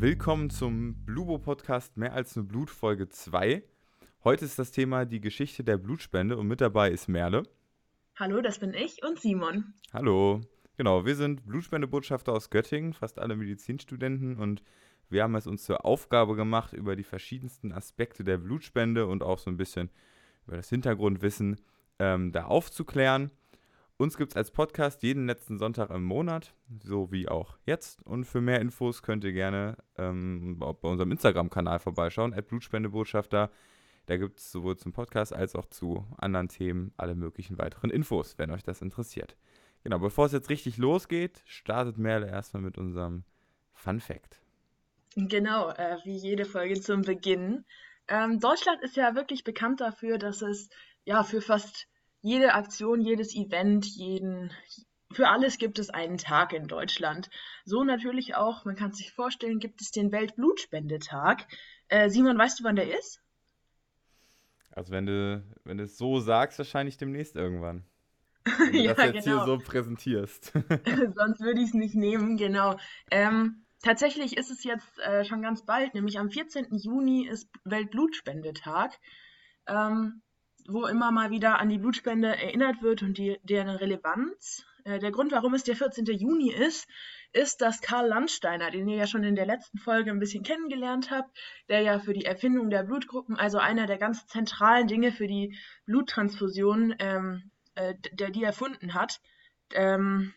Willkommen zum Blubo Podcast Mehr als eine Blut Folge 2. Heute ist das Thema die Geschichte der Blutspende und mit dabei ist Merle. Hallo, das bin ich und Simon. Hallo. Genau, wir sind Blutspendebotschafter aus Göttingen, fast alle Medizinstudenten und wir haben es uns zur Aufgabe gemacht, über die verschiedensten Aspekte der Blutspende und auch so ein bisschen über das Hintergrundwissen ähm, da aufzuklären. Uns gibt es als Podcast jeden letzten Sonntag im Monat, so wie auch jetzt. Und für mehr Infos könnt ihr gerne ähm, bei unserem Instagram-Kanal vorbeischauen, Blutspendebotschafter. Da gibt es sowohl zum Podcast als auch zu anderen Themen alle möglichen weiteren Infos, wenn euch das interessiert. Genau, bevor es jetzt richtig losgeht, startet Merle erstmal mit unserem Fun Fact. Genau, äh, wie jede Folge zum Beginn. Ähm, Deutschland ist ja wirklich bekannt dafür, dass es ja für fast jede Aktion, jedes Event, jeden, für alles gibt es einen Tag in Deutschland. So natürlich auch, man kann sich vorstellen, gibt es den Weltblutspendetag. Äh, Simon, weißt du, wann der ist? Also wenn du, wenn du es so sagst, wahrscheinlich demnächst irgendwann. Wenn du ja, das jetzt genau. hier so präsentierst. Sonst würde ich es nicht nehmen, genau. Ähm, tatsächlich ist es jetzt äh, schon ganz bald, nämlich am 14. Juni ist Weltblutspendetag. Ähm, wo immer mal wieder an die Blutspende erinnert wird und die, deren Relevanz. Äh, der Grund, warum es der 14. Juni ist, ist, dass Karl Landsteiner, den ihr ja schon in der letzten Folge ein bisschen kennengelernt habt, der ja für die Erfindung der Blutgruppen, also einer der ganz zentralen Dinge für die Bluttransfusion, ähm, äh, der die erfunden hat, ähm,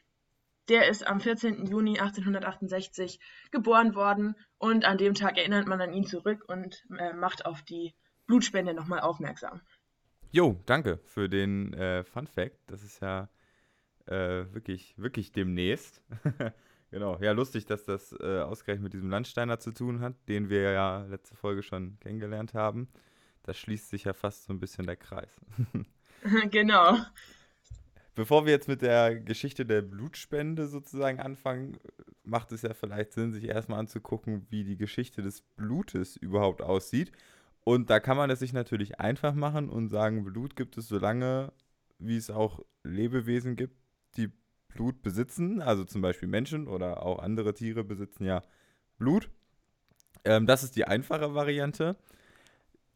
der ist am 14. Juni 1868 geboren worden und an dem Tag erinnert man an ihn zurück und äh, macht auf die Blutspende nochmal aufmerksam. Jo, danke für den äh, Fun Fact. Das ist ja äh, wirklich, wirklich demnächst. genau, ja, lustig, dass das äh, ausgerechnet mit diesem Landsteiner zu tun hat, den wir ja letzte Folge schon kennengelernt haben. Da schließt sich ja fast so ein bisschen der Kreis. genau. Bevor wir jetzt mit der Geschichte der Blutspende sozusagen anfangen, macht es ja vielleicht Sinn, sich erstmal anzugucken, wie die Geschichte des Blutes überhaupt aussieht. Und da kann man es sich natürlich einfach machen und sagen, Blut gibt es so lange, wie es auch Lebewesen gibt, die Blut besitzen. Also zum Beispiel Menschen oder auch andere Tiere besitzen ja Blut. Ähm, das ist die einfache Variante.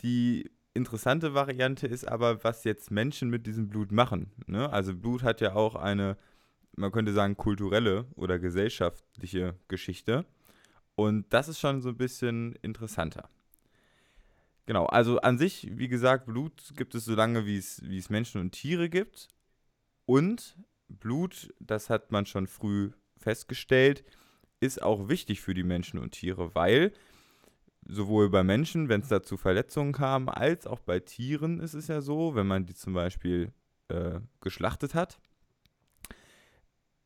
Die interessante Variante ist aber, was jetzt Menschen mit diesem Blut machen. Ne? Also Blut hat ja auch eine, man könnte sagen, kulturelle oder gesellschaftliche Geschichte. Und das ist schon so ein bisschen interessanter. Genau, also an sich, wie gesagt, Blut gibt es so lange, wie es, wie es Menschen und Tiere gibt. Und Blut, das hat man schon früh festgestellt, ist auch wichtig für die Menschen und Tiere, weil sowohl bei Menschen, wenn es da zu Verletzungen kam, als auch bei Tieren ist es ja so, wenn man die zum Beispiel äh, geschlachtet hat,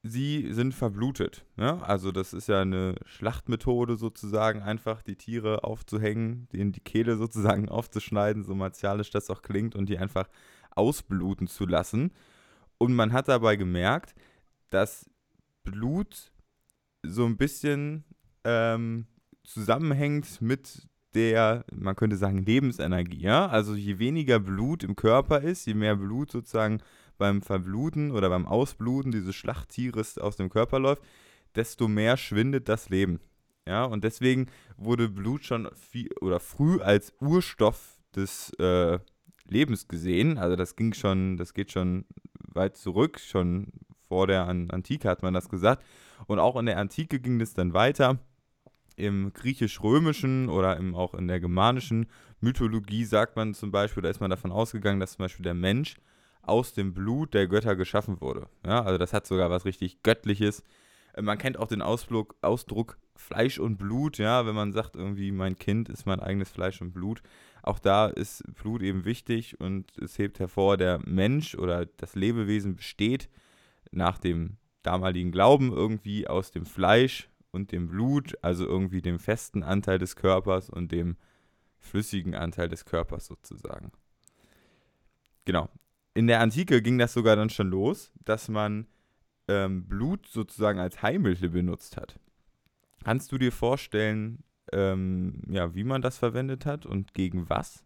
sie sind verblutet. Ne? Also das ist ja eine Schlachtmethode sozusagen, einfach die Tiere aufzuhängen, denen die Kehle sozusagen aufzuschneiden, so martialisch das auch klingt, und die einfach ausbluten zu lassen. Und man hat dabei gemerkt, dass Blut so ein bisschen ähm, zusammenhängt mit der, man könnte sagen, Lebensenergie. Ja? Also je weniger Blut im Körper ist, je mehr Blut sozusagen beim Verbluten oder beim Ausbluten dieses Schlachttieres aus dem Körper läuft, desto mehr schwindet das Leben. Ja, und deswegen wurde Blut schon viel oder früh als Urstoff des äh, Lebens gesehen. Also das ging schon, das geht schon weit zurück, schon vor der Antike hat man das gesagt. Und auch in der Antike ging es dann weiter. Im griechisch-römischen oder im, auch in der germanischen Mythologie sagt man zum Beispiel, da ist man davon ausgegangen, dass zum Beispiel der Mensch aus dem Blut der Götter geschaffen wurde. Ja, also das hat sogar was richtig Göttliches. Äh, man kennt auch den Ausdruck, Ausdruck Fleisch und Blut, ja, wenn man sagt, irgendwie mein Kind ist mein eigenes Fleisch und Blut. Auch da ist Blut eben wichtig und es hebt hervor, der Mensch oder das Lebewesen besteht nach dem damaligen Glauben irgendwie aus dem Fleisch und dem Blut, also irgendwie dem festen Anteil des Körpers und dem flüssigen Anteil des Körpers sozusagen. Genau, in der Antike ging das sogar dann schon los, dass man ähm, Blut sozusagen als Heilmittel benutzt hat. Kannst du dir vorstellen, ähm, ja, wie man das verwendet hat und gegen was?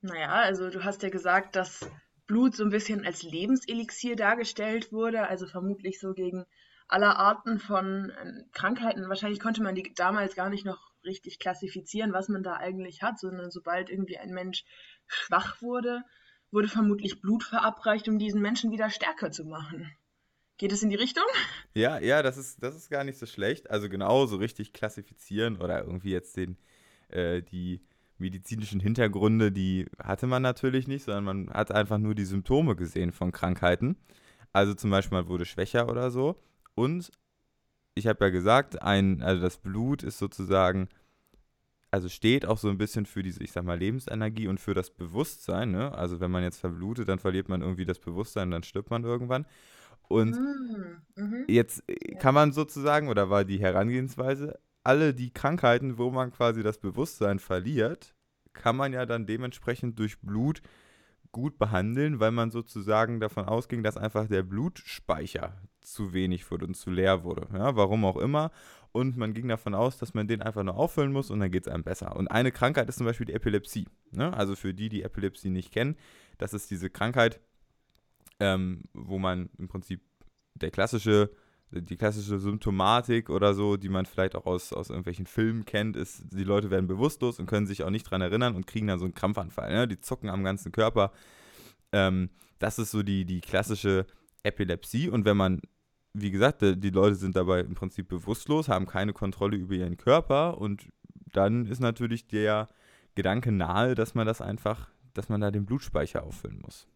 Naja, also du hast ja gesagt, dass Blut so ein bisschen als Lebenselixier dargestellt wurde, also vermutlich so gegen aller Arten von äh, Krankheiten. Wahrscheinlich konnte man die damals gar nicht noch richtig klassifizieren, was man da eigentlich hat, sondern sobald irgendwie ein Mensch schwach wurde, wurde vermutlich Blut verabreicht, um diesen Menschen wieder stärker zu machen. Geht es in die Richtung? Ja, ja, das ist, das ist gar nicht so schlecht. Also genau so richtig klassifizieren oder irgendwie jetzt den, äh, die medizinischen Hintergründe, die hatte man natürlich nicht, sondern man hat einfach nur die Symptome gesehen von Krankheiten. Also zum Beispiel man wurde schwächer oder so. Und ich habe ja gesagt, ein, also das Blut ist sozusagen, also steht auch so ein bisschen für diese, ich sag mal, Lebensenergie und für das Bewusstsein. Ne? Also wenn man jetzt verblutet, dann verliert man irgendwie das Bewusstsein, dann stirbt man irgendwann. Und mm, mhm. jetzt kann man sozusagen, oder war die Herangehensweise, alle die Krankheiten, wo man quasi das Bewusstsein verliert, kann man ja dann dementsprechend durch Blut gut behandeln, weil man sozusagen davon ausging, dass einfach der Blutspeicher zu wenig wurde und zu leer wurde. Ja, warum auch immer. Und man ging davon aus, dass man den einfach nur auffüllen muss und dann geht es einem besser. Und eine Krankheit ist zum Beispiel die Epilepsie. Ne? Also für die, die Epilepsie nicht kennen, das ist diese Krankheit, ähm, wo man im Prinzip der klassische die klassische Symptomatik oder so, die man vielleicht auch aus, aus irgendwelchen Filmen kennt, ist, die Leute werden bewusstlos und können sich auch nicht dran erinnern und kriegen dann so einen Krampfanfall. Ne? Die zucken am ganzen Körper. Ähm, das ist so die, die klassische Epilepsie. Und wenn man, wie gesagt, die Leute sind dabei im Prinzip bewusstlos, haben keine Kontrolle über ihren Körper und dann ist natürlich der Gedanke nahe, dass man das einfach, dass man da den Blutspeicher auffüllen muss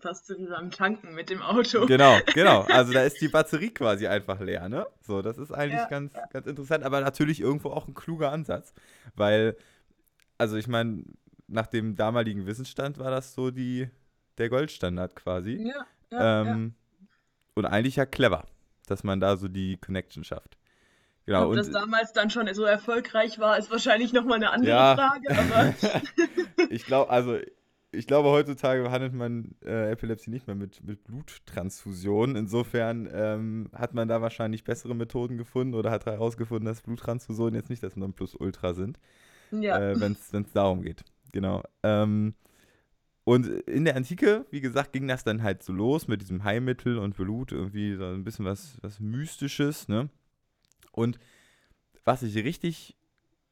fast so wie beim Tanken mit dem Auto. Genau, genau. Also da ist die Batterie quasi einfach leer, ne? So, das ist eigentlich ja, ganz, ja. ganz interessant, aber natürlich irgendwo auch ein kluger Ansatz, weil, also ich meine, nach dem damaligen Wissensstand war das so die, der Goldstandard quasi. Ja, ja, ähm, ja. Und eigentlich ja clever, dass man da so die Connection schafft. Genau, Ob und das damals dann schon so erfolgreich war, ist wahrscheinlich nochmal eine andere ja. Frage, aber. ich glaube, also ich glaube, heutzutage behandelt man äh, Epilepsie nicht mehr mit, mit Bluttransfusionen. Insofern ähm, hat man da wahrscheinlich bessere Methoden gefunden oder hat herausgefunden, dass Bluttransfusionen jetzt nicht das Nonplusultra sind, ja. äh, wenn es darum geht. Genau. Ähm, und in der Antike, wie gesagt, ging das dann halt so los mit diesem Heilmittel und Blut, irgendwie so ein bisschen was, was Mystisches. Ne? Und was ich richtig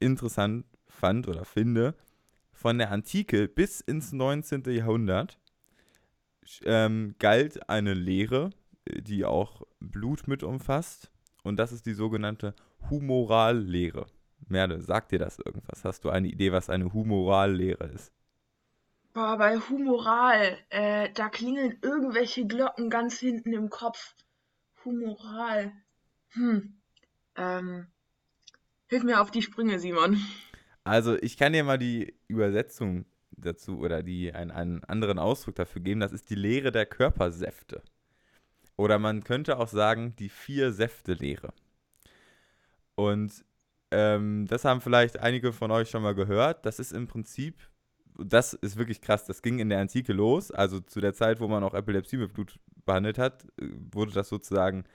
interessant fand oder finde, von der Antike bis ins 19. Jahrhundert ähm, galt eine Lehre, die auch Blut mit umfasst. Und das ist die sogenannte Humorallehre. Merle, sagt dir das irgendwas? Hast du eine Idee, was eine Humorallehre ist? Boah, bei Humoral, äh, da klingeln irgendwelche Glocken ganz hinten im Kopf. Humoral. Hm. Ähm, hilf mir auf die Sprünge, Simon. Also ich kann dir mal die Übersetzung dazu oder die einen, einen anderen Ausdruck dafür geben. Das ist die Lehre der Körpersäfte. Oder man könnte auch sagen, die Vier-Säfte-Lehre. Und ähm, das haben vielleicht einige von euch schon mal gehört. Das ist im Prinzip, das ist wirklich krass, das ging in der Antike los. Also zu der Zeit, wo man auch Epilepsie mit Blut behandelt hat, äh, wurde das sozusagen,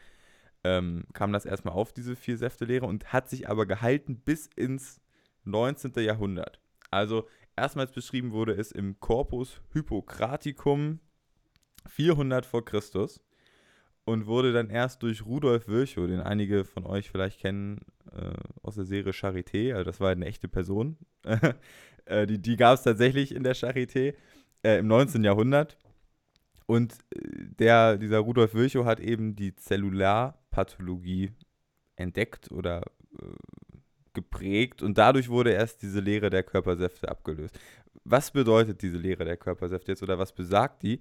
ähm, kam das erstmal auf, diese Vier-Säfte-Lehre, und hat sich aber gehalten bis ins 19. Jahrhundert. Also erstmals beschrieben wurde es im Corpus Hippocraticum 400 vor Christus und wurde dann erst durch Rudolf Virchow, den einige von euch vielleicht kennen äh, aus der Serie Charité, also das war eine echte Person, äh, die, die gab es tatsächlich in der Charité äh, im 19. Jahrhundert. Und äh, der, dieser Rudolf Virchow hat eben die Zellularpathologie entdeckt oder äh, geprägt und dadurch wurde erst diese Lehre der Körpersäfte abgelöst. Was bedeutet diese Lehre der Körpersäfte jetzt oder was besagt die?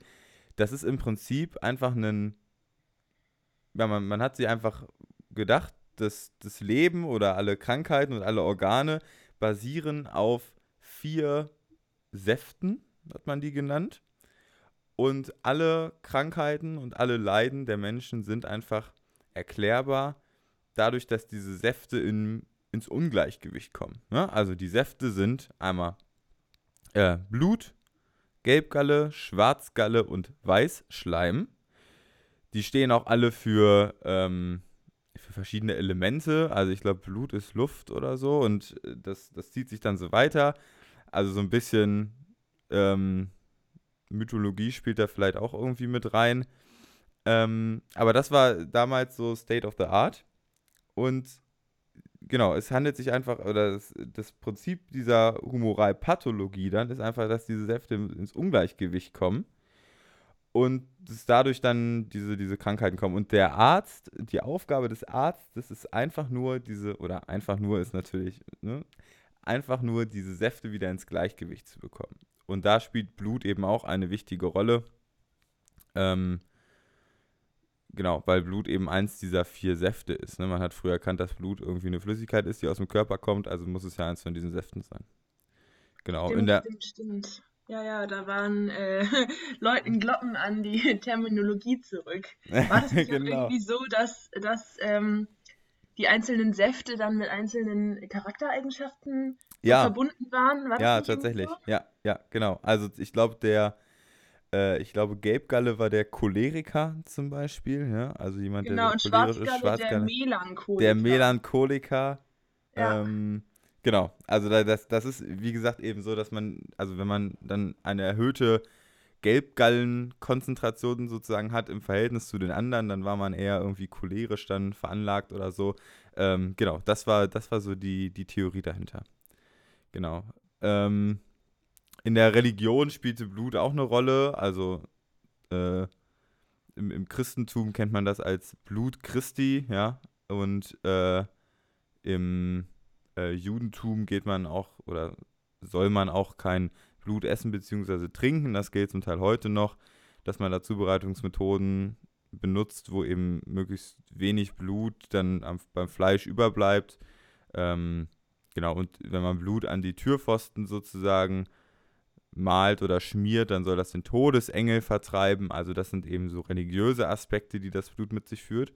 Das ist im Prinzip einfach ein, ja, man, man hat sich einfach gedacht, dass das Leben oder alle Krankheiten und alle Organe basieren auf vier Säften, hat man die genannt. Und alle Krankheiten und alle Leiden der Menschen sind einfach erklärbar dadurch, dass diese Säfte in ins Ungleichgewicht kommen. Ne? Also die Säfte sind einmal äh, Blut, Gelbgalle, Schwarzgalle und Weißschleim. Die stehen auch alle für, ähm, für verschiedene Elemente. Also ich glaube, Blut ist Luft oder so und äh, das, das zieht sich dann so weiter. Also so ein bisschen ähm, Mythologie spielt da vielleicht auch irgendwie mit rein. Ähm, aber das war damals so State of the Art. Und genau, es handelt sich einfach, oder das, das Prinzip dieser Humoralpathologie dann ist einfach, dass diese Säfte ins Ungleichgewicht kommen und dass dadurch dann diese, diese Krankheiten kommen. Und der Arzt, die Aufgabe des Arztes ist einfach nur diese, oder einfach nur ist natürlich, ne, einfach nur diese Säfte wieder ins Gleichgewicht zu bekommen. Und da spielt Blut eben auch eine wichtige Rolle. Ähm, Genau, weil Blut eben eins dieser vier Säfte ist. Ne? Man hat früher erkannt, dass Blut irgendwie eine Flüssigkeit ist, die aus dem Körper kommt, also muss es ja eins von diesen Säften sein. Genau. Stimmt, in der, stimmt, stimmt. Ja, ja, da waren äh, Leuten Glocken an die Terminologie zurück. War das nicht genau. irgendwie so, dass, dass ähm, die einzelnen Säfte dann mit einzelnen Charaktereigenschaften ja, verbunden waren? War ja, tatsächlich. so? Ja, ja, genau. Also ich glaube, der, äh, ich glaube, Gelbgalle war der Choleriker zum Beispiel, ja. Also jemand, der Genau, sehr und cholerisch ist, Schwarzgalle der Schwarzgalle. Der Melancholiker. Melancholiker. Ja, Ähm, genau, also da- das, das ist, wie gesagt, eben so, dass man, also wenn man dann eine erhöhte Gelbgallenkonzentration sozusagen hat im Verhältnis zu den anderen, dann war man eher irgendwie cholerisch dann veranlagt oder so. Ähm, genau, das war, das war so die, die Theorie dahinter. Genau. Ähm, in der Religion spielte Blut auch eine Rolle, also äh, im, im Christentum kennt man das als Blut Christi, ja, und äh, im äh, Judentum geht man auch oder soll man auch kein Blut essen bzw. trinken. Das gilt zum Teil heute noch, dass man da Zubereitungsmethoden benutzt, wo eben möglichst wenig Blut dann am, beim Fleisch überbleibt. Ähm, genau, und wenn man Blut an die Türpfosten sozusagen malt oder schmiert, dann soll das den Todesengel vertreiben. Also das sind eben so religiöse Aspekte, die das Blut mit sich führt.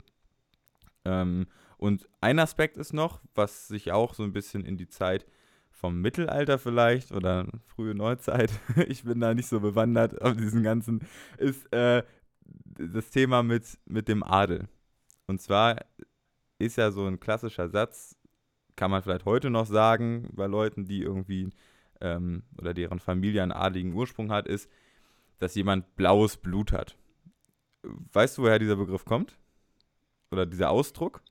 Ähm, und ein Aspekt ist noch, was sich auch so ein bisschen in die Zeit vom Mittelalter vielleicht oder frühe Neuzeit, ich bin da nicht so bewandert auf diesen ganzen, ist äh, das Thema mit, mit dem Adel. Und zwar ist ja so ein klassischer Satz, kann man vielleicht heute noch sagen, bei Leuten, die irgendwie ähm, oder deren Familie einen adligen Ursprung hat, ist, dass jemand blaues Blut hat. Weißt du, woher dieser Begriff kommt? Oder dieser Ausdruck?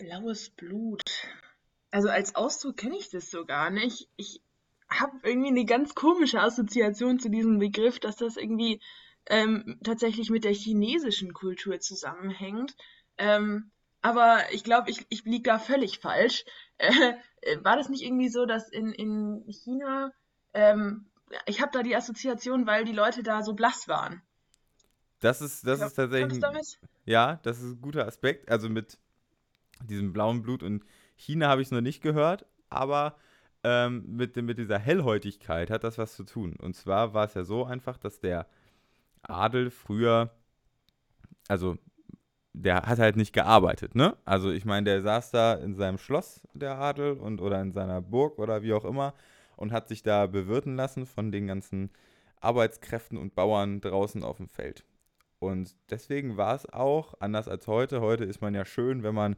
Blaues Blut. Also als Ausdruck kenne ich das so gar nicht. Ich habe irgendwie eine ganz komische Assoziation zu diesem Begriff, dass das irgendwie ähm, tatsächlich mit der chinesischen Kultur zusammenhängt. Ähm, aber ich glaube, ich, ich liege da völlig falsch. Äh, war das nicht irgendwie so, dass in, in China, ähm, ich habe da die Assoziation, weil die Leute da so blass waren. Das ist, das ist Kommt es tatsächlich, ja, das ist ein guter Aspekt. Also mit diesem blauen Blut in China habe ich es noch nicht gehört, aber ähm, mit, mit dieser Hellhäutigkeit hat das was zu tun. Und zwar war es ja so einfach, dass der Adel früher, also der hat halt nicht gearbeitet, ne? Also ich meine, der saß da in seinem Schloss, der Adel, und oder in seiner Burg oder wie auch immer und hat sich da bewirten lassen von den ganzen Arbeitskräften und Bauern draußen auf dem Feld. Und deswegen war es auch, anders als heute, heute ist man ja schön, wenn man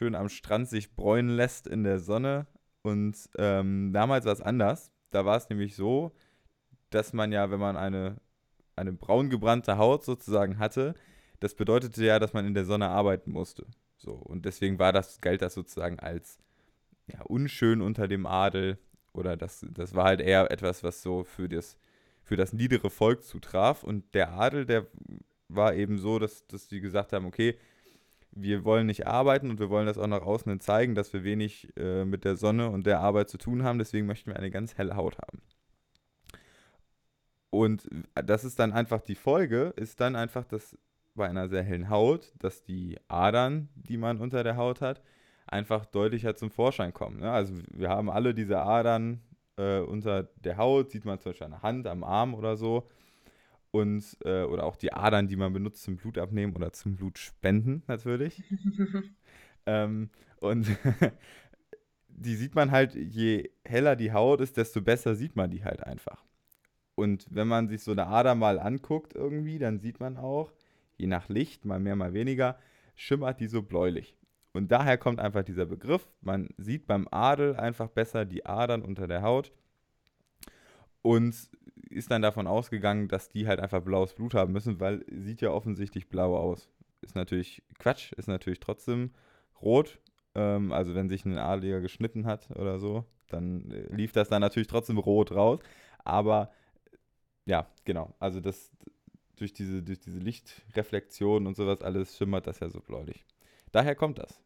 schön am Strand sich bräunen lässt in der Sonne. Und ähm, damals war es anders. Da war es nämlich so, dass man ja, wenn man eine, eine braun gebrannte Haut sozusagen hatte, das bedeutete ja, dass man in der Sonne arbeiten musste. So, und deswegen war das, galt das sozusagen als ja, unschön unter dem Adel. Oder das, das war halt eher etwas, was so für das, für das niedere Volk zutraf. Und der Adel, der war eben so, dass, dass die gesagt haben, okay, wir wollen nicht arbeiten und wir wollen das auch nach außen hin zeigen, dass wir wenig äh, mit der Sonne und der Arbeit zu tun haben. Deswegen möchten wir eine ganz helle Haut haben. Und das ist dann einfach die Folge, ist dann einfach, dass bei einer sehr hellen Haut, dass die Adern, die man unter der Haut hat, einfach deutlicher zum Vorschein kommen. Ne? Also wir haben alle diese Adern äh, unter der Haut, sieht man zum Beispiel an der Hand, am Arm oder so. Und, äh, oder auch die Adern, die man benutzt zum Blutabnehmen oder zum Blutspenden natürlich. Ähm, und die sieht man halt, je heller die Haut ist, desto besser sieht man die halt einfach. Und wenn man sich so eine Ader mal anguckt irgendwie, dann sieht man auch, je nach Licht, mal mehr, mal weniger, schimmert die so bläulich. Und daher kommt einfach dieser Begriff. Man sieht beim Adel einfach besser die Adern unter der Haut. Und ist dann davon ausgegangen, dass die halt einfach blaues Blut haben müssen, weil sieht ja offensichtlich blau aus. Ist natürlich Quatsch, ist natürlich trotzdem rot. Ähm, also wenn sich ein Adliger geschnitten hat oder so, dann äh, lief das dann natürlich trotzdem rot raus. Aber ja, genau. Also das durch diese, durch diese Lichtreflexion und sowas alles schimmert das ja so bläulich. Daher kommt das.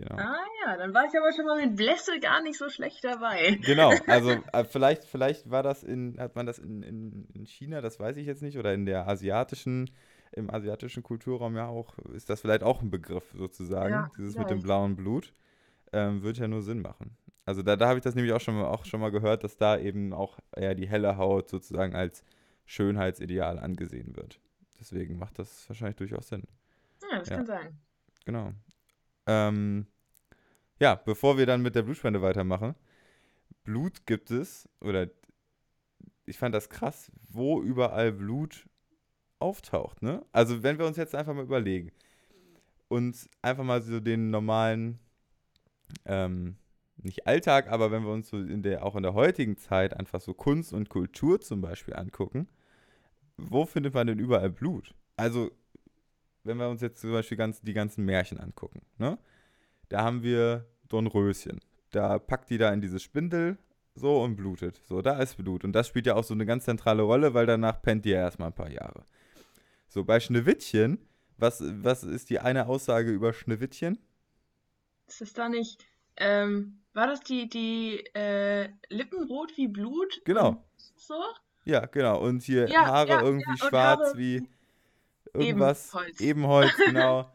Genau. Ah ja, dann war ich aber schon mal mit Blässe gar nicht so schlecht dabei. Genau, also äh, vielleicht, vielleicht war das in, hat man das in, in, in China, das weiß ich jetzt nicht, oder in der asiatischen, im asiatischen Kulturraum ja auch, ist das vielleicht auch ein Begriff sozusagen, ja, dieses vielleicht. mit dem blauen Blut. Ähm, würde ja nur Sinn machen. Also da, da habe ich das nämlich auch schon, mal, auch schon mal gehört, dass da eben auch eher die helle Haut sozusagen als Schönheitsideal angesehen wird. Deswegen macht das wahrscheinlich durchaus Sinn. Ja, das ja. kann sein. Genau. Ähm, ja, bevor wir dann mit der Blutspende weitermachen. Blut gibt es, oder ich fand das krass, wo überall Blut auftaucht. Ne? Also wenn wir uns jetzt einfach mal überlegen und einfach mal so den normalen, ähm, nicht Alltag, aber wenn wir uns so in der, auch in der heutigen Zeit einfach so Kunst und Kultur zum Beispiel angucken, wo findet man denn überall Blut? Also wenn wir uns jetzt zum Beispiel ganz, die ganzen Märchen angucken, ne? da haben wir Dornröschen. Da packt die da in diese Spindel so und blutet. So, da ist Blut. Und das spielt ja auch so eine ganz zentrale Rolle, weil danach pennt die ja erstmal ein paar Jahre. So, bei Schneewittchen, was, was ist die eine Aussage über Schneewittchen? Ist das da nicht, ähm, war das die, die äh, Lippen rot wie Blut? Genau. So? Ja, genau. Und hier ja, Haare ja, irgendwie ja, schwarz Haare wie irgendwas. Ebenholz, Ebenholz genau.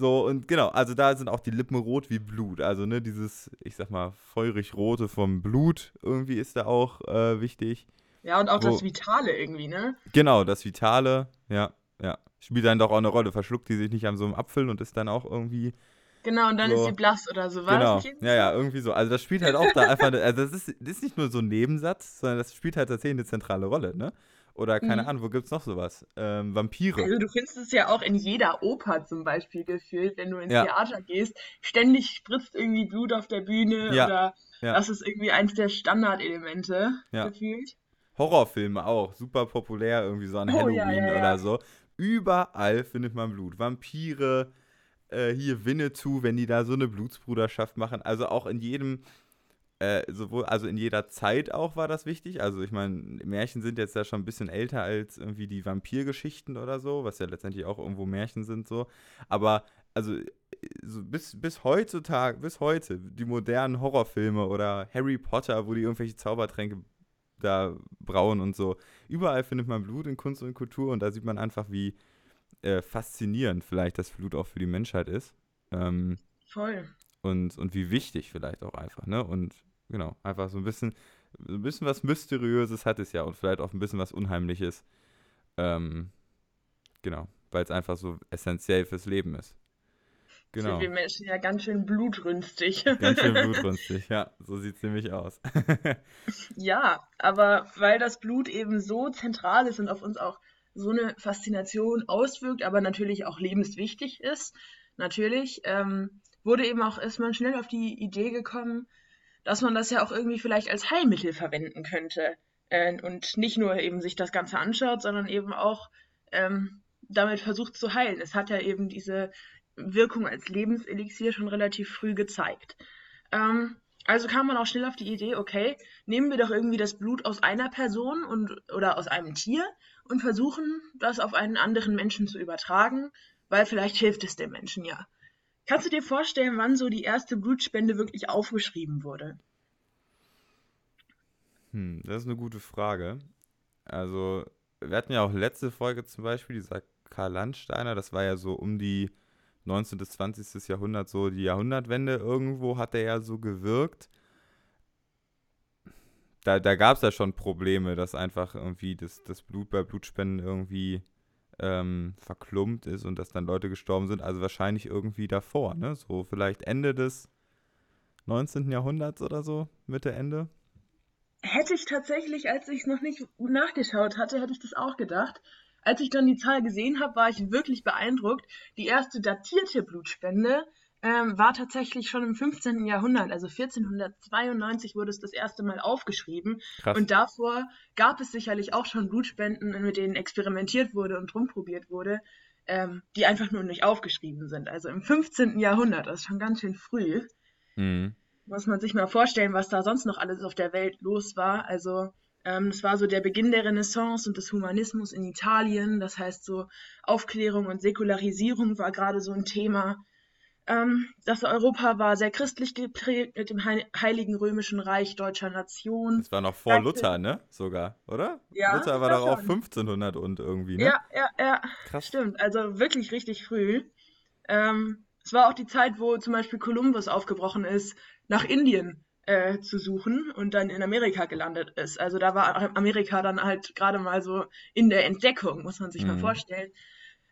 So, und genau, also da sind auch die Lippen rot wie Blut. Also, ne, dieses, ich sag mal, feurig-rote vom Blut irgendwie ist da auch äh, wichtig. Ja, und auch Wo, das Vitale irgendwie, ne? Genau, das Vitale, ja, ja. Spielt dann doch auch eine Rolle. Verschluckt die sich nicht an so einem Apfel und ist dann auch irgendwie. Genau, und dann so, ist sie blass oder so, war genau. Ja, ja, irgendwie so. Also das spielt halt auch da einfach, also das ist, das ist nicht nur so ein Nebensatz, sondern das spielt halt tatsächlich eine zentrale Rolle, ne? Oder keine mhm. Ahnung, wo gibt es noch sowas? Ähm, Vampire. Also du findest es ja auch in jeder Oper zum Beispiel gefühlt, wenn du ins ja. Theater gehst. Ständig spritzt irgendwie Blut auf der Bühne ja. oder ja. das ist irgendwie eins der Standardelemente gefühlt. Horrorfilme auch, super populär, irgendwie so an oh, Halloween oder so. Überall findet man Blut. Vampire, äh, hier Winnetou, wenn die da so eine Blutsbruderschaft machen. Also auch in jedem äh, sowohl, also in jeder Zeit auch war das wichtig. Also ich meine, Märchen sind jetzt ja schon ein bisschen älter als irgendwie die Vampirgeschichten oder so, was ja letztendlich auch irgendwo Märchen sind so. Aber also so bis, bis heutzutage, bis heute, die modernen Horrorfilme oder Harry Potter, wo die irgendwelche Zaubertränke da brauen und so. Überall findet man Blut in Kunst und Kultur und da sieht man einfach, wie äh, faszinierend vielleicht das Blut auch für die Menschheit ist. Ähm, Voll. Und, und wie wichtig vielleicht auch einfach, ne? Und genau. Einfach so ein bisschen, so ein bisschen was Mysteriöses hat es ja und vielleicht auch ein bisschen was Unheimliches. Ähm, genau, weil es einfach so essentiell fürs Leben ist. Genau. Sind wir Menschen ja ganz schön blutrünstig. Ganz schön blutrünstig, ja, so sieht es nämlich aus. ja, aber weil das Blut eben so zentral ist und auf uns auch so eine Faszination auswirkt, aber natürlich auch lebenswichtig ist, natürlich, ähm, wurde eben auch erstmal schnell auf die Idee gekommen, dass man das ja auch irgendwie vielleicht als Heilmittel verwenden könnte. Äh, und nicht nur eben sich das Ganze anschaut, sondern eben auch ähm, damit versucht zu heilen. Es hat ja eben diese Wirkung als Lebenselixier schon relativ früh gezeigt. Ähm, also kam man auch schnell auf die Idee, okay, nehmen wir doch irgendwie das Blut aus einer Person und, oder aus einem Tier und versuchen, das auf einen anderen Menschen zu übertragen, weil vielleicht hilft es dem Menschen ja. Kannst du dir vorstellen, wann so die erste Blutspende wirklich aufgeschrieben wurde? Hm, das ist eine gute Frage. Also, wir hatten ja auch letzte Folge zum Beispiel, dieser Karl Landsteiner, das war ja so um die 19. bis 20. Jahrhundert, so die Jahrhundertwende irgendwo hat er ja so gewirkt. Da, da gab es ja schon Probleme, dass einfach irgendwie das, das Blut bei Blutspenden irgendwie ähm, verklumpt ist und dass dann Leute gestorben sind. Also wahrscheinlich irgendwie davor, ne? So vielleicht Ende des 19. Jahrhunderts oder so, Mitte, Ende. Hätte ich tatsächlich, als ich es noch nicht nachgeschaut hatte, hätte ich das auch gedacht. Als ich dann die Zahl gesehen habe, war ich wirklich beeindruckt. Die erste datierte Blutspende ähm, war tatsächlich schon im 15. Jahrhundert, also 1492 wurde es das erste Mal aufgeschrieben. Krass. Und davor gab es sicherlich auch schon Blutspenden, mit denen experimentiert wurde und rumprobiert wurde, ähm, die einfach nur nicht aufgeschrieben sind. Also im 15. Jahrhundert, das ist schon ganz schön früh. Mhm. Muss man sich mal vorstellen, was da sonst noch alles auf der Welt los war. Also ähm, es war so der Beginn der Renaissance und des Humanismus in Italien. Das heißt, so Aufklärung und Säkularisierung war gerade so ein Thema. Ähm, das Europa war sehr christlich geprägt mit dem Heiligen Römischen Reich deutscher Nation. Das war noch vor Danke. Luther, ne? Sogar, oder? Ja. Luther war doch auch 1500 und irgendwie, ne? Ja, ja, ja. Krass. Stimmt, also wirklich richtig früh. Ähm, es war auch die Zeit, wo zum Beispiel Kolumbus aufgebrochen ist, nach Indien äh, zu suchen und dann in Amerika gelandet ist. Also da war Amerika dann halt gerade mal so in der Entdeckung, muss man sich mhm. mal vorstellen,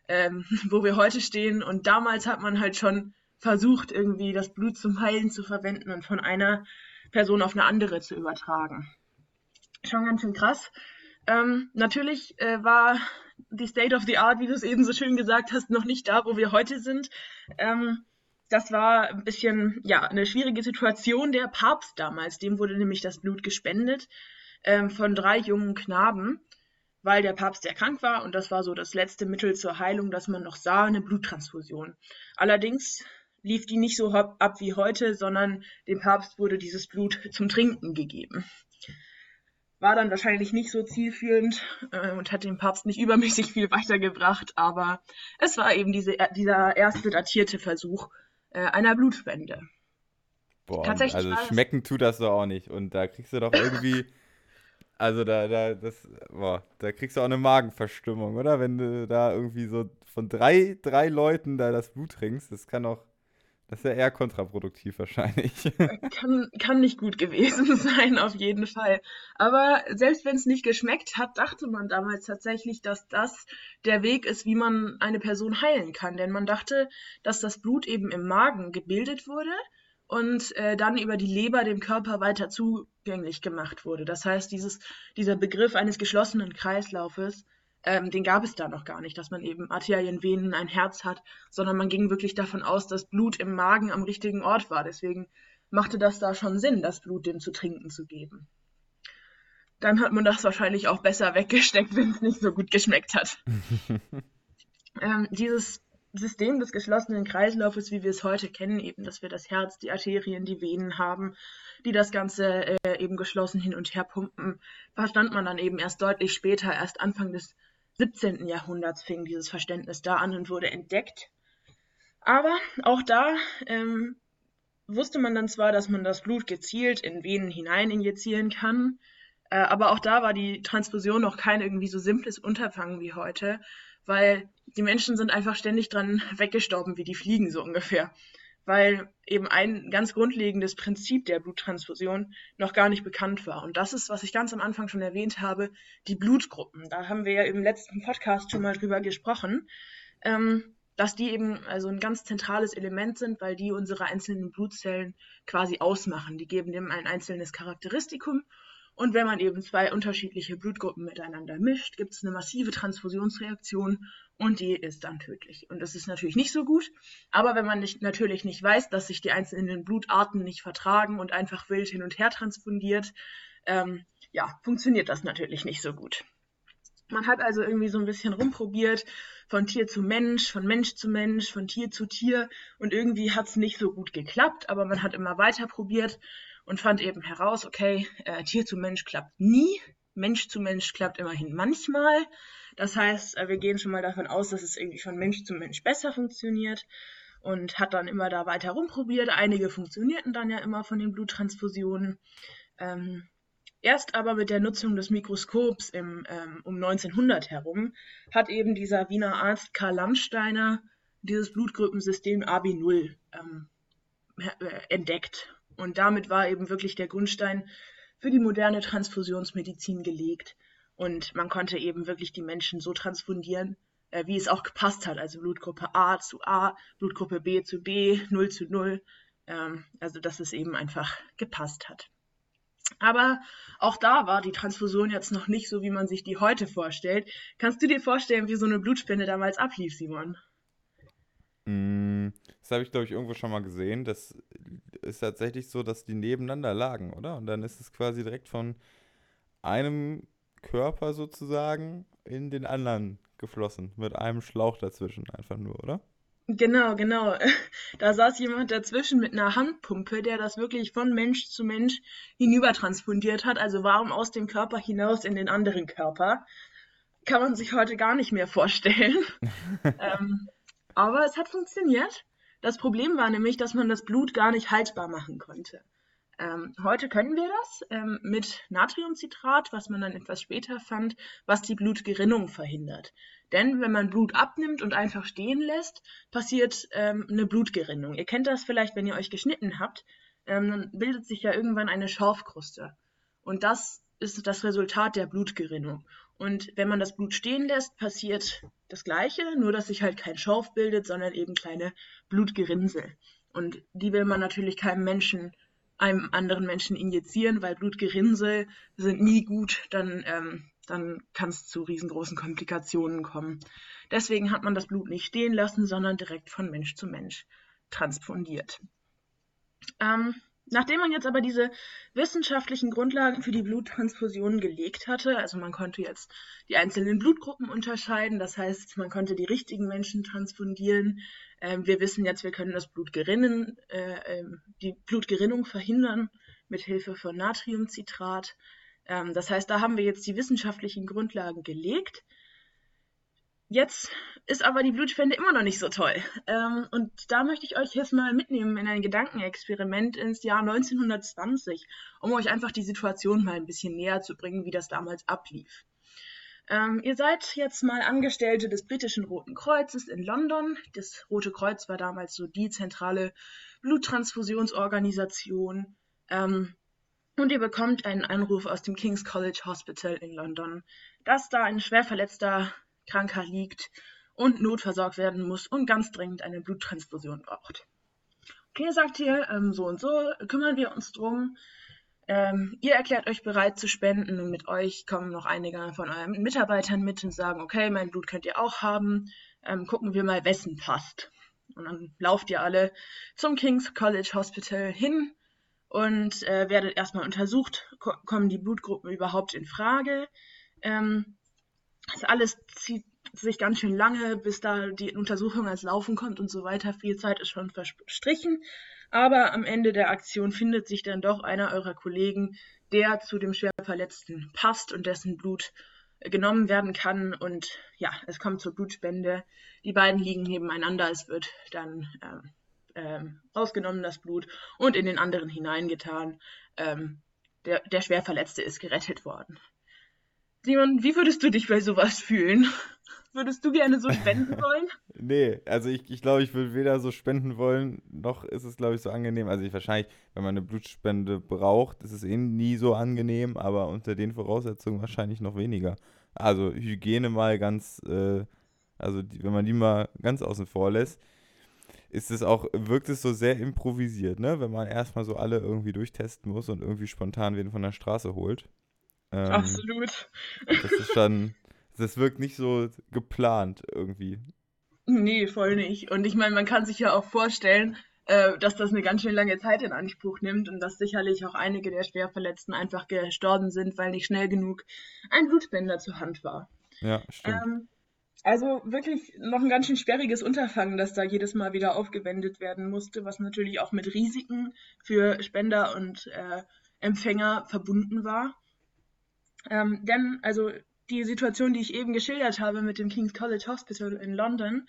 ähm, wo wir heute stehen. Und damals hat man halt schon versucht, irgendwie das Blut zum Heilen zu verwenden und von einer Person auf eine andere zu übertragen. Schon ganz schön krass. Ähm, natürlich äh, war die State of the Art, wie du es eben so schön gesagt hast, noch nicht da, wo wir heute sind. Ähm, das war ein bisschen, ja, eine schwierige Situation. Der Papst damals, dem wurde nämlich das Blut gespendet ähm, von drei jungen Knaben, weil der Papst sehr krank war und das war so das letzte Mittel zur Heilung, das man noch sah, eine Bluttransfusion. Allerdings lief die nicht so ab wie heute, sondern dem Papst wurde dieses Blut zum Trinken gegeben. War dann wahrscheinlich nicht so zielführend äh, und hat dem Papst nicht übermäßig viel weitergebracht, aber es war eben diese, dieser erste datierte Versuch äh, einer Blutspende. Boah, also schmecken tut das doch auch nicht. Und da kriegst du doch irgendwie. also da, da, das, boah, da kriegst du auch eine Magenverstimmung, oder? Wenn du da irgendwie so von drei, drei Leuten da das Blut trinkst, das kann auch das ist ja eher kontraproduktiv wahrscheinlich. Kann, kann nicht gut gewesen sein, auf jeden Fall. Aber selbst wenn es nicht geschmeckt hat, dachte man damals tatsächlich, dass das der Weg ist, wie man eine Person heilen kann. Denn man dachte, dass das Blut eben im Magen gebildet wurde und äh, dann über die Leber dem Körper weiter zugänglich gemacht wurde. Das heißt, dieses, dieser Begriff eines geschlossenen Kreislaufes ähm, den gab es da noch gar nicht, dass man eben Arterien, Venen, ein Herz hat, sondern man ging wirklich davon aus, dass Blut im Magen am richtigen Ort war. Deswegen machte das da schon Sinn, das Blut dem zu trinken zu geben. Dann hat man das wahrscheinlich auch besser weggesteckt, wenn es nicht so gut geschmeckt hat. ähm, dieses System des geschlossenen Kreislaufes, wie wir es heute kennen, eben, dass wir das Herz, die Arterien, die Venen haben, die das Ganze äh, eben geschlossen hin und her pumpen, verstand man dann eben erst deutlich später, erst Anfang des 17. Jahrhunderts fing dieses Verständnis da an und wurde entdeckt. Aber auch da ähm, wusste man dann zwar, dass man das Blut gezielt in Venen hinein injizieren kann, äh, aber auch da war die Transfusion noch kein irgendwie so simples Unterfangen wie heute, weil die Menschen sind einfach ständig dran weggestorben, wie die Fliegen so ungefähr weil eben ein ganz grundlegendes Prinzip der Bluttransfusion noch gar nicht bekannt war. Und das ist, was ich ganz am Anfang schon erwähnt habe, die Blutgruppen. Da haben wir ja im letzten Podcast schon mal drüber gesprochen, ähm, dass die eben also ein ganz zentrales Element sind, weil die unsere einzelnen Blutzellen quasi ausmachen. Die geben dem ein einzelnes Charakteristikum und wenn man eben zwei unterschiedliche Blutgruppen miteinander mischt, gibt es eine massive Transfusionsreaktion und die ist dann tödlich. Und das ist natürlich nicht so gut, aber wenn man nicht, natürlich nicht weiß, dass sich die einzelnen Blutarten nicht vertragen und einfach wild hin und her transfundiert, ähm, ja, funktioniert das natürlich nicht so gut. Man hat also irgendwie so ein bisschen rumprobiert, von Tier zu Mensch, von Mensch zu Mensch, von Tier zu Tier und irgendwie hat es nicht so gut geklappt, aber man hat immer weiter probiert und fand eben heraus, okay, äh, Tier zu Mensch klappt nie, Mensch zu Mensch klappt immerhin manchmal. Das heißt, äh, wir gehen schon mal davon aus, dass es irgendwie von Mensch zu Mensch besser funktioniert und hat dann immer da weiter rumprobiert. Einige funktionierten dann ja immer von den Bluttransfusionen. Ähm, erst aber mit der Nutzung des Mikroskops im, ähm, um 1900 herum hat eben dieser Wiener Arzt Karl Landsteiner dieses Blutgruppensystem AB0 ähm, äh, entdeckt und damit war eben wirklich der Grundstein für die moderne Transfusionsmedizin gelegt. Und man konnte eben wirklich die Menschen so transfundieren, äh, wie es auch gepasst hat. Also Blutgruppe A zu A, Blutgruppe B zu B, 0 zu 0. Ähm, also dass es eben einfach gepasst hat. Aber auch da war die Transfusion jetzt noch nicht so, wie man sich die heute vorstellt. Kannst du dir vorstellen, wie so eine Blutspende damals ablief, Simon? Mm, Das habe ich, glaube ich, irgendwo schon mal gesehen. Das ist tatsächlich so, dass die nebeneinander lagen, oder? Und dann ist es quasi direkt von einem Körper sozusagen in den anderen geflossen. Mit einem Schlauch dazwischen einfach nur, oder? Genau, genau. Da saß jemand dazwischen mit einer Handpumpe, der das wirklich von Mensch zu Mensch hinüber transportiert hat, also warm aus dem Körper hinaus in den anderen Körper. Kann man sich heute gar nicht mehr vorstellen. Ähm, aber es hat funktioniert. Das Problem war nämlich, dass man das Blut gar nicht haltbar machen konnte. Ähm, heute können wir das ähm, mit Natriumcitrat, was man dann etwas später fand, was die Blutgerinnung verhindert. Denn wenn man Blut abnimmt und einfach stehen lässt, passiert ähm, eine Blutgerinnung. Ihr kennt das vielleicht, wenn ihr euch geschnitten habt, ähm, dann bildet sich ja irgendwann eine Schorfkruste. Und das ist das Resultat der Blutgerinnung. Und wenn man das Blut stehen lässt, passiert das Gleiche, nur dass sich halt kein Schorf bildet, sondern eben kleine Blutgerinnsel. Und die will man natürlich keinem Menschen einem anderen Menschen injizieren, weil Blutgerinnsel sind nie gut, dann, ähm, dann kann es zu riesengroßen Komplikationen kommen. Deswegen hat man das Blut nicht stehen lassen, sondern direkt von Mensch zu Mensch transfundiert. Ähm, nachdem man jetzt aber diese wissenschaftlichen Grundlagen für die Bluttransfusion gelegt hatte, also man konnte jetzt die einzelnen Blutgruppen unterscheiden, das heißt, man konnte die richtigen Menschen transfundieren, ähm, wir wissen jetzt, wir können das Blutgerinnen, äh, ähm, die Blutgerinnung verhindern mit Hilfe von Natriumcitrat. Ähm, das heißt, da haben wir jetzt die wissenschaftlichen Grundlagen gelegt. Jetzt ist aber die Blutspende immer noch nicht so toll. Ähm, und da möchte ich euch jetzt mal mitnehmen in ein Gedankenexperiment ins Jahr 1920, um euch einfach die Situation mal ein bisschen näher zu bringen, wie das damals ablief. Ähm, ihr seid jetzt mal Angestellte des britischen Roten Kreuzes in London. Das Rote Kreuz war damals so die zentrale Bluttransfusionsorganisation. Ähm, und ihr bekommt einen Anruf aus dem King's College Hospital in London, dass da ein schwer verletzter Kranker liegt und notversorgt werden muss und ganz dringend eine Bluttransfusion braucht. Okay, sagt ihr, ähm, so und so, kümmern wir uns drum. Ähm, ihr erklärt euch bereit zu spenden und mit euch kommen noch einige von euren Mitarbeitern mit und sagen, okay, mein Blut könnt ihr auch haben, ähm, gucken wir mal, wessen passt. Und dann lauft ihr alle zum King's College Hospital hin und äh, werdet erstmal untersucht, ko kommen die Blutgruppen überhaupt in Frage. Ähm, das alles zieht sich ganz schön lange, bis da die Untersuchung als Laufen kommt und so weiter. Viel Zeit ist schon verstrichen. Aber am Ende der Aktion findet sich dann doch einer eurer Kollegen, der zu dem Schwerverletzten passt und dessen Blut äh, genommen werden kann. Und ja, es kommt zur Blutspende. Die beiden liegen nebeneinander. Es wird dann ähm, ähm, rausgenommen, das Blut, und in den anderen hineingetan. Ähm, der, der Schwerverletzte ist gerettet worden. Simon, wie würdest du dich bei sowas fühlen? Würdest du gerne so spenden wollen? Nee, also ich, ich glaube, ich würde weder so spenden wollen, noch ist es, glaube ich, so angenehm. Also ich wahrscheinlich, wenn man eine Blutspende braucht, ist es eh nie so angenehm, aber unter den Voraussetzungen wahrscheinlich noch weniger. Also Hygiene mal ganz, äh, also die, wenn man die mal ganz außen vor lässt, ist es auch, wirkt es so sehr improvisiert, ne? Wenn man erstmal so alle irgendwie durchtesten muss und irgendwie spontan wen von der Straße holt. Ähm, Absolut. das ist schon, das wirkt nicht so geplant irgendwie. Nee, voll nicht. Und ich meine, man kann sich ja auch vorstellen, äh, dass das eine ganz schön lange Zeit in Anspruch nimmt und dass sicherlich auch einige der Schwerverletzten einfach gestorben sind, weil nicht schnell genug ein Blutspender zur Hand war. Ja, stimmt. Ähm, also wirklich noch ein ganz schön sperriges Unterfangen, das da jedes Mal wieder aufgewendet werden musste, was natürlich auch mit Risiken für Spender und äh, Empfänger verbunden war. Ähm, denn also die Situation, die ich eben geschildert habe mit dem King's College Hospital in London,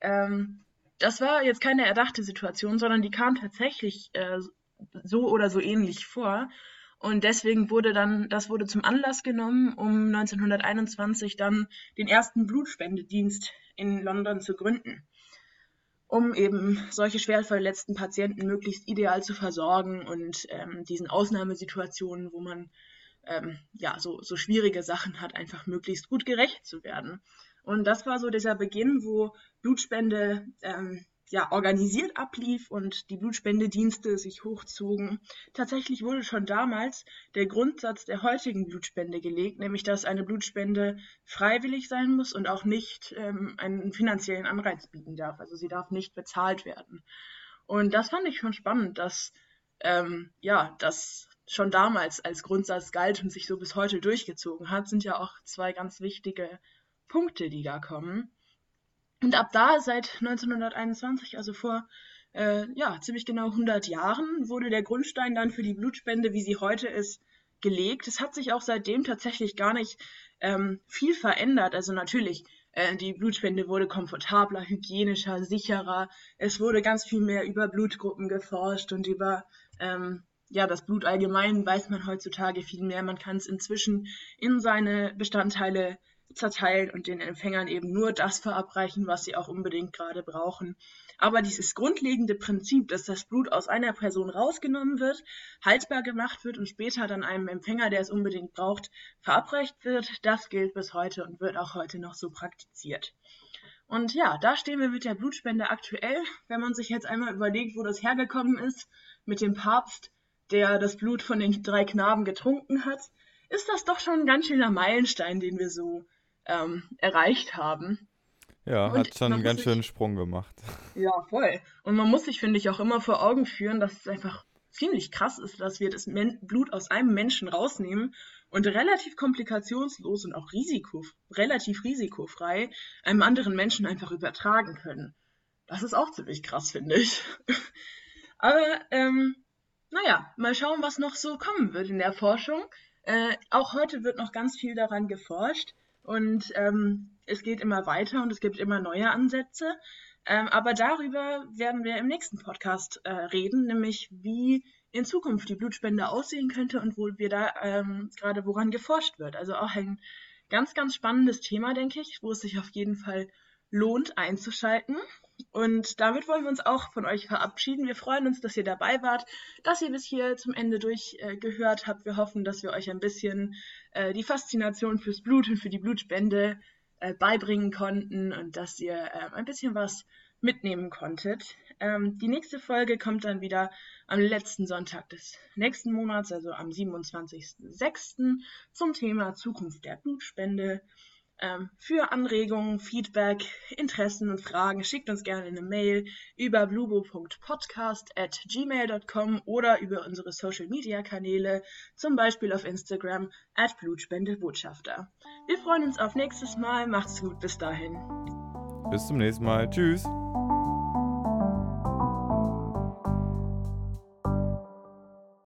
ähm, das war jetzt keine erdachte Situation, sondern die kam tatsächlich äh, so oder so ähnlich vor. Und deswegen wurde dann, das wurde zum Anlass genommen, um 1921 dann den ersten Blutspendedienst in London zu gründen, um eben solche schwer verletzten Patienten möglichst ideal zu versorgen und ähm, diesen Ausnahmesituationen, wo man ähm, ja, so, so schwierige Sachen hat, einfach möglichst gut gerecht zu werden. Und das war so dieser Beginn, wo Blutspende ähm, ja, organisiert ablief und die Blutspendedienste sich hochzogen. Tatsächlich wurde schon damals der Grundsatz der heutigen Blutspende gelegt, nämlich dass eine Blutspende freiwillig sein muss und auch nicht ähm, einen finanziellen Anreiz bieten darf. Also sie darf nicht bezahlt werden. Und das fand ich schon spannend, dass ähm, ja, das schon damals als Grundsatz galt und sich so bis heute durchgezogen hat, sind ja auch zwei ganz wichtige Punkte, die da kommen. Und ab da, seit 1921, also vor äh, ja, ziemlich genau 100 Jahren, wurde der Grundstein dann für die Blutspende, wie sie heute ist, gelegt. Es hat sich auch seitdem tatsächlich gar nicht ähm, viel verändert. Also natürlich, äh, die Blutspende wurde komfortabler, hygienischer, sicherer. Es wurde ganz viel mehr über Blutgruppen geforscht und über ähm, ja, das Blut allgemein weiß man heutzutage viel mehr. Man kann es inzwischen in seine Bestandteile zerteilen und den Empfängern eben nur das verabreichen, was sie auch unbedingt gerade brauchen. Aber dieses grundlegende Prinzip, dass das Blut aus einer Person rausgenommen wird, haltbar gemacht wird und später dann einem Empfänger, der es unbedingt braucht, verabreicht wird, das gilt bis heute und wird auch heute noch so praktiziert. Und ja, da stehen wir mit der Blutspende aktuell. Wenn man sich jetzt einmal überlegt, wo das hergekommen ist, mit dem Papst, der das Blut von den drei Knaben getrunken hat, ist das doch schon ein ganz schöner Meilenstein, den wir so ähm, erreicht haben. Ja, und hat schon einen ganz schönen Sprung gemacht. Ja, voll. Und man muss sich, finde ich, auch immer vor Augen führen, dass es einfach ziemlich krass ist, dass wir das Men Blut aus einem Menschen rausnehmen und relativ komplikationslos und auch risiko, relativ risikofrei einem anderen Menschen einfach übertragen können. Das ist auch ziemlich krass, finde ich. Aber, ähm, naja, mal schauen, was noch so kommen wird in der Forschung. Äh, auch heute wird noch ganz viel daran geforscht. Und ähm, es geht immer weiter und es gibt immer neue Ansätze. Ähm, aber darüber werden wir im nächsten Podcast äh, reden, nämlich wie in Zukunft die Blutspende aussehen könnte und wo wir da ähm, gerade woran geforscht wird. Also auch ein ganz, ganz spannendes Thema, denke ich, wo es sich auf jeden Fall lohnt einzuschalten. Und damit wollen wir uns auch von euch verabschieden. Wir freuen uns, dass ihr dabei wart, dass ihr bis hier zum Ende durchgehört äh, habt. Wir hoffen, dass wir euch ein bisschen äh, die Faszination fürs Blut und für die Blutspende äh, beibringen konnten und dass ihr äh, ein bisschen was mitnehmen konntet. Ähm, die nächste Folge kommt dann wieder am letzten Sonntag des nächsten Monats, also am 27.06. zum Thema Zukunft der Blutspende. Ähm, für Anregungen, Feedback, Interessen und Fragen schickt uns gerne eine Mail über blubo.podcast@gmail.com oder über unsere Social Media Kanäle, zum Beispiel auf Instagram at Blutspendebotschafter. Wir freuen uns auf nächstes Mal. Macht's gut, bis dahin. Bis zum nächsten Mal. Tschüss.